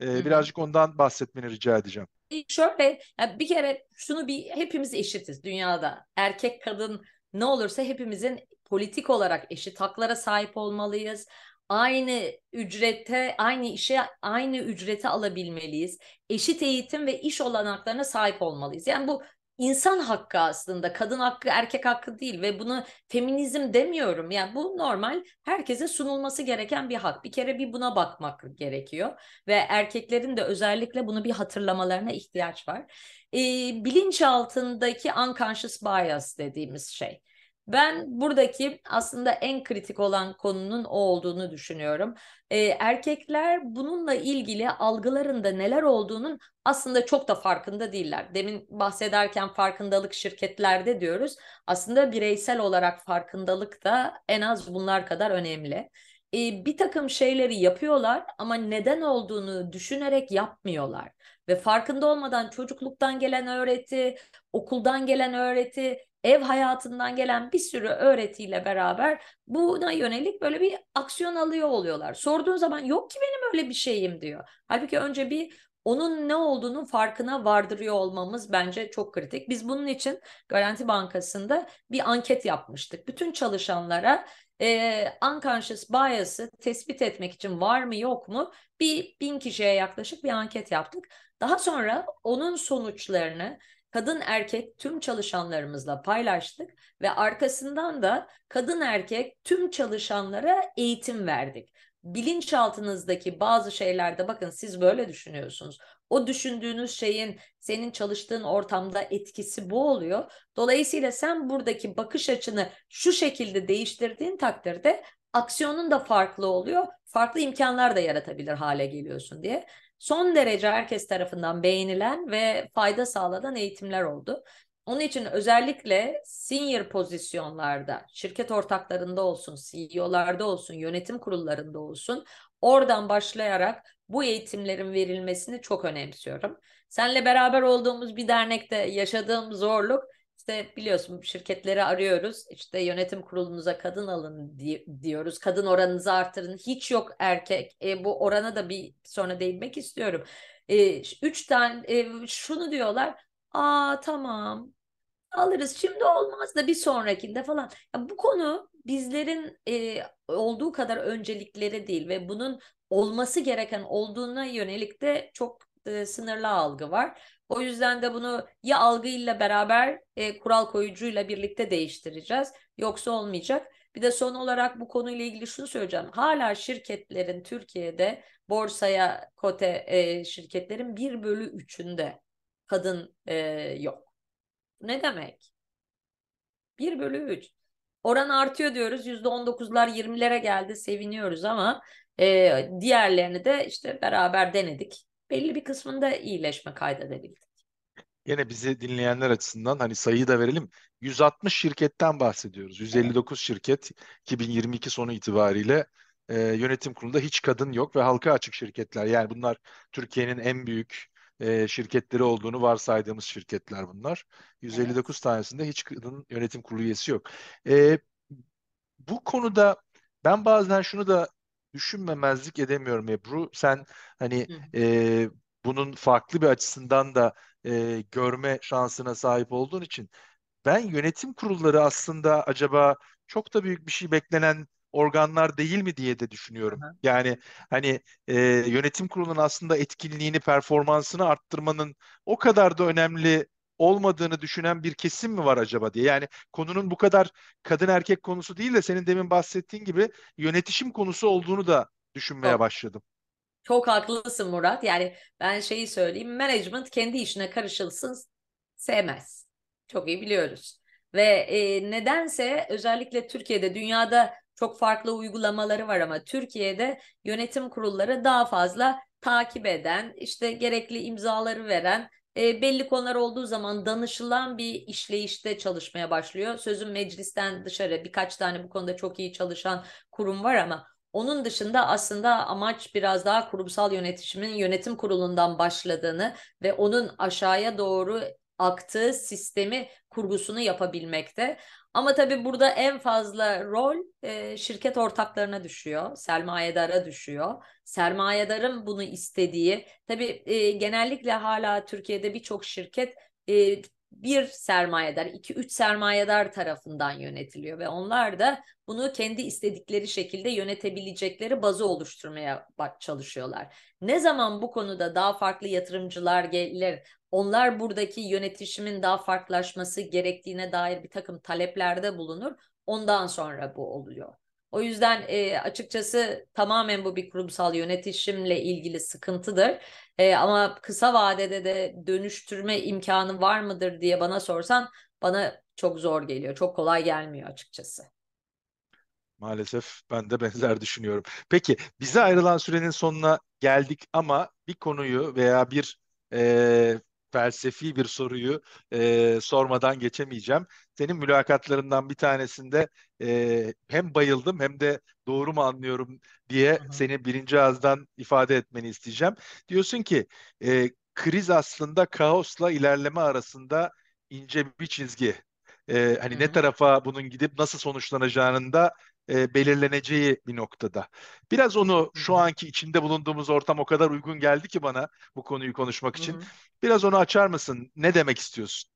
E, birazcık ondan bahsetmeni rica edeceğim. Şöyle bir kere şunu bir hepimiz eşitiz dünyada. Erkek kadın ne olursa hepimizin politik olarak eşit haklara sahip olmalıyız. Aynı ücrete, aynı işe aynı ücreti alabilmeliyiz. Eşit eğitim ve iş olanaklarına sahip olmalıyız. Yani bu insan hakkı aslında. Kadın hakkı, erkek hakkı değil ve bunu feminizm demiyorum. Yani bu normal herkese sunulması gereken bir hak. Bir kere bir buna bakmak gerekiyor ve erkeklerin de özellikle bunu bir hatırlamalarına ihtiyaç var. Ee, bilinç altındaki unconscious bias dediğimiz şey. Ben buradaki aslında en kritik olan konunun o olduğunu düşünüyorum. Ee, erkekler bununla ilgili algılarında neler olduğunun aslında çok da farkında değiller. Demin bahsederken farkındalık şirketlerde diyoruz. Aslında bireysel olarak farkındalık da en az bunlar kadar önemli. Ee, bir takım şeyleri yapıyorlar ama neden olduğunu düşünerek yapmıyorlar. Ve farkında olmadan çocukluktan gelen öğreti, okuldan gelen öğreti, ev hayatından gelen bir sürü öğretiyle beraber buna yönelik böyle bir aksiyon alıyor oluyorlar. Sorduğun zaman yok ki benim öyle bir şeyim diyor. Halbuki önce bir onun ne olduğunun farkına vardırıyor olmamız bence çok kritik. Biz bunun için Garanti Bankası'nda bir anket yapmıştık. Bütün çalışanlara e, unconscious bias'ı tespit etmek için var mı yok mu bir bin kişiye yaklaşık bir anket yaptık. Daha sonra onun sonuçlarını kadın erkek tüm çalışanlarımızla paylaştık ve arkasından da kadın erkek tüm çalışanlara eğitim verdik. Bilinçaltınızdaki bazı şeylerde bakın siz böyle düşünüyorsunuz. O düşündüğünüz şeyin senin çalıştığın ortamda etkisi bu oluyor. Dolayısıyla sen buradaki bakış açını şu şekilde değiştirdiğin takdirde aksiyonun da farklı oluyor. Farklı imkanlar da yaratabilir hale geliyorsun diye. Son derece herkes tarafından beğenilen ve fayda sağlanan eğitimler oldu. Onun için özellikle senior pozisyonlarda, şirket ortaklarında olsun, CEO'larda olsun, yönetim kurullarında olsun, oradan başlayarak bu eğitimlerin verilmesini çok önemsiyorum. Senle beraber olduğumuz bir dernekte yaşadığım zorluk işte biliyorsun şirketleri arıyoruz. İşte yönetim kurulunuza kadın alın diyoruz. Kadın oranınızı artırın. Hiç yok erkek. E, bu orana da bir sonra değinmek istiyorum. E, üç tane e, şunu diyorlar. Aa tamam alırız. Şimdi olmaz da bir sonrakinde falan. Ya bu konu bizlerin e, olduğu kadar öncelikleri değil ve bunun olması gereken olduğuna yönelik de çok e, sınırlı algı var. O yüzden de bunu ya algıyla beraber e, kural koyucuyla birlikte değiştireceğiz. Yoksa olmayacak. Bir de son olarak bu konuyla ilgili şunu söyleyeceğim. Hala şirketlerin Türkiye'de borsaya kote e, şirketlerin 1 bölü 3'ünde kadın e, yok. Ne demek? 1 bölü 3. Oran artıyor diyoruz. %19'lar 20'lere geldi. Seviniyoruz ama e, diğerlerini de işte beraber denedik. Belli bir kısmında iyileşme kaydedebildik. Yine bizi dinleyenler açısından hani sayıyı da verelim. 160 şirketten bahsediyoruz. 159 şirket 2022 sonu itibariyle e, yönetim kurulunda hiç kadın yok ve halka açık şirketler. Yani bunlar Türkiye'nin en büyük e, şirketleri olduğunu varsaydığımız şirketler bunlar. 159 evet. tanesinde hiç kadın yönetim kurulu üyesi yok. E, bu konuda ben bazen şunu da düşünmemezlik edemiyorum Ebru. Sen hani e, bunun farklı bir açısından da e, görme şansına sahip olduğun için ben yönetim kurulları aslında acaba çok da büyük bir şey beklenen organlar değil mi diye de düşünüyorum. Hı. Yani hani e, yönetim kurulunun aslında etkinliğini, performansını arttırmanın o kadar da önemli olmadığını düşünen bir kesim mi var acaba diye. Yani konunun bu kadar kadın erkek konusu değil de senin demin bahsettiğin gibi yönetişim konusu olduğunu da düşünmeye Çok. başladım. Çok haklısın Murat. Yani ben şeyi söyleyeyim. Management kendi işine karışılsın sevmez. Çok iyi biliyoruz. Ve e, nedense özellikle Türkiye'de dünyada çok farklı uygulamaları var ama Türkiye'de yönetim kurulları daha fazla takip eden, işte gerekli imzaları veren, e, belli konular olduğu zaman danışılan bir işleyişte çalışmaya başlıyor. Sözüm meclisten dışarı birkaç tane bu konuda çok iyi çalışan kurum var ama onun dışında aslında amaç biraz daha kurumsal yönetişimin yönetim kurulundan başladığını ve onun aşağıya doğru aktığı sistemi kurgusunu yapabilmekte. Ama tabii burada en fazla rol e, şirket ortaklarına düşüyor, sermayedara düşüyor. Sermayedarın bunu istediği, tabii e, genellikle hala Türkiye'de birçok şirket e, bir sermayedar, iki üç sermayedar tarafından yönetiliyor ve onlar da bunu kendi istedikleri şekilde yönetebilecekleri bazı oluşturmaya çalışıyorlar. Ne zaman bu konuda daha farklı yatırımcılar gelir, onlar buradaki yönetişimin daha farklılaşması gerektiğine dair bir takım taleplerde bulunur. Ondan sonra bu oluyor. O yüzden e, açıkçası tamamen bu bir kurumsal yönetişimle ilgili sıkıntıdır. E, ama kısa vadede de dönüştürme imkanı var mıdır diye bana sorsan bana çok zor geliyor. Çok kolay gelmiyor açıkçası. Maalesef ben de benzer düşünüyorum. Peki bize ayrılan sürenin sonuna geldik ama bir konuyu veya bir e, felsefi bir soruyu e, sormadan geçemeyeceğim. Senin mülakatlarından bir tanesinde e, hem bayıldım hem de doğru mu anlıyorum diye hı hı. seni birinci ağızdan ifade etmeni isteyeceğim. Diyorsun ki e, kriz aslında kaosla ilerleme arasında ince bir çizgi. E, hani hı hı. ne tarafa bunun gidip nasıl sonuçlanacağının da e, belirleneceği bir noktada. Biraz onu şu anki içinde bulunduğumuz ortam o kadar uygun geldi ki bana bu konuyu konuşmak için. Hı hı. Biraz onu açar mısın? Ne demek istiyorsun?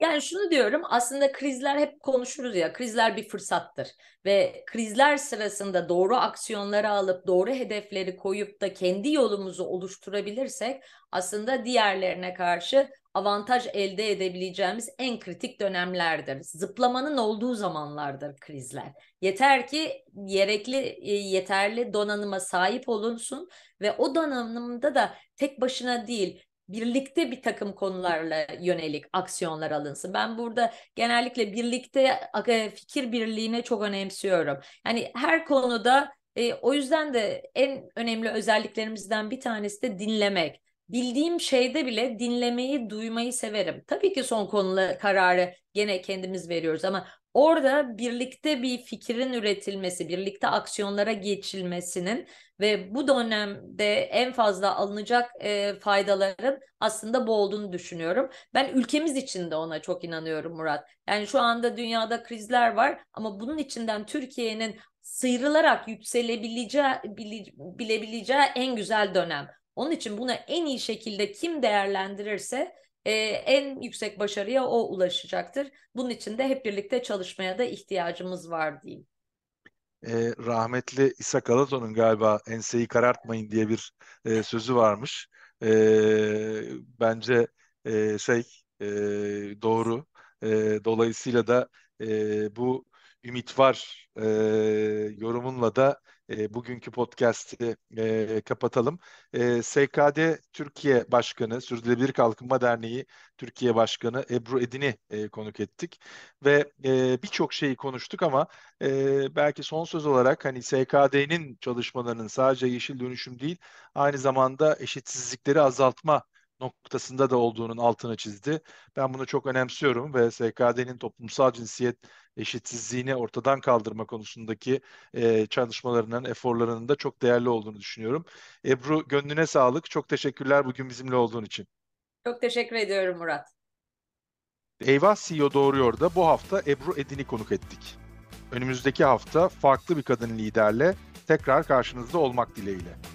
Yani şunu diyorum aslında krizler hep konuşuruz ya krizler bir fırsattır ve krizler sırasında doğru aksiyonları alıp doğru hedefleri koyup da kendi yolumuzu oluşturabilirsek aslında diğerlerine karşı avantaj elde edebileceğimiz en kritik dönemlerdir. Zıplamanın olduğu zamanlardır krizler. Yeter ki gerekli e, yeterli donanıma sahip olunsun ve o donanımda da tek başına değil birlikte bir takım konularla yönelik aksiyonlar alınsın. Ben burada genellikle birlikte e, fikir birliğine çok önemsiyorum. Yani her konuda e, o yüzden de en önemli özelliklerimizden bir tanesi de dinlemek. Bildiğim şeyde bile dinlemeyi, duymayı severim. Tabii ki son konulu kararı gene kendimiz veriyoruz ama orada birlikte bir fikrin üretilmesi, birlikte aksiyonlara geçilmesinin ve bu dönemde en fazla alınacak e, faydaların aslında bu olduğunu düşünüyorum. Ben ülkemiz için de ona çok inanıyorum Murat. Yani şu anda dünyada krizler var ama bunun içinden Türkiye'nin sıyrılarak yükselebileceği bilebileceği en güzel dönem. Onun için bunu en iyi şekilde kim değerlendirirse e, en yüksek başarıya o ulaşacaktır. Bunun için de hep birlikte çalışmaya da ihtiyacımız var diyeyim. E, rahmetli İsa Kalato'nun galiba enseyi karartmayın diye bir e, sözü varmış. E, bence e, şey e, doğru. E, dolayısıyla da e, bu ümit var e, yorumunla da e, bugünkü podcast'i e, kapatalım. E, SKD Türkiye Başkanı, Sürdürülebilir Kalkınma Derneği Türkiye Başkanı Ebru Edin'i e, konuk ettik ve e, birçok şeyi konuştuk ama e, belki son söz olarak hani SKD'nin çalışmalarının sadece yeşil dönüşüm değil, aynı zamanda eşitsizlikleri azaltma noktasında da olduğunun altını çizdi. Ben bunu çok önemsiyorum ve SKD'nin toplumsal cinsiyet eşitsizliğini ortadan kaldırma konusundaki e, çalışmalarının, eforlarının da çok değerli olduğunu düşünüyorum. Ebru gönlüne sağlık. Çok teşekkürler bugün bizimle olduğun için. Çok teşekkür ediyorum Murat. Eyvah CEO Doğruyor da bu hafta Ebru Edin'i konuk ettik. Önümüzdeki hafta farklı bir kadın liderle tekrar karşınızda olmak dileğiyle.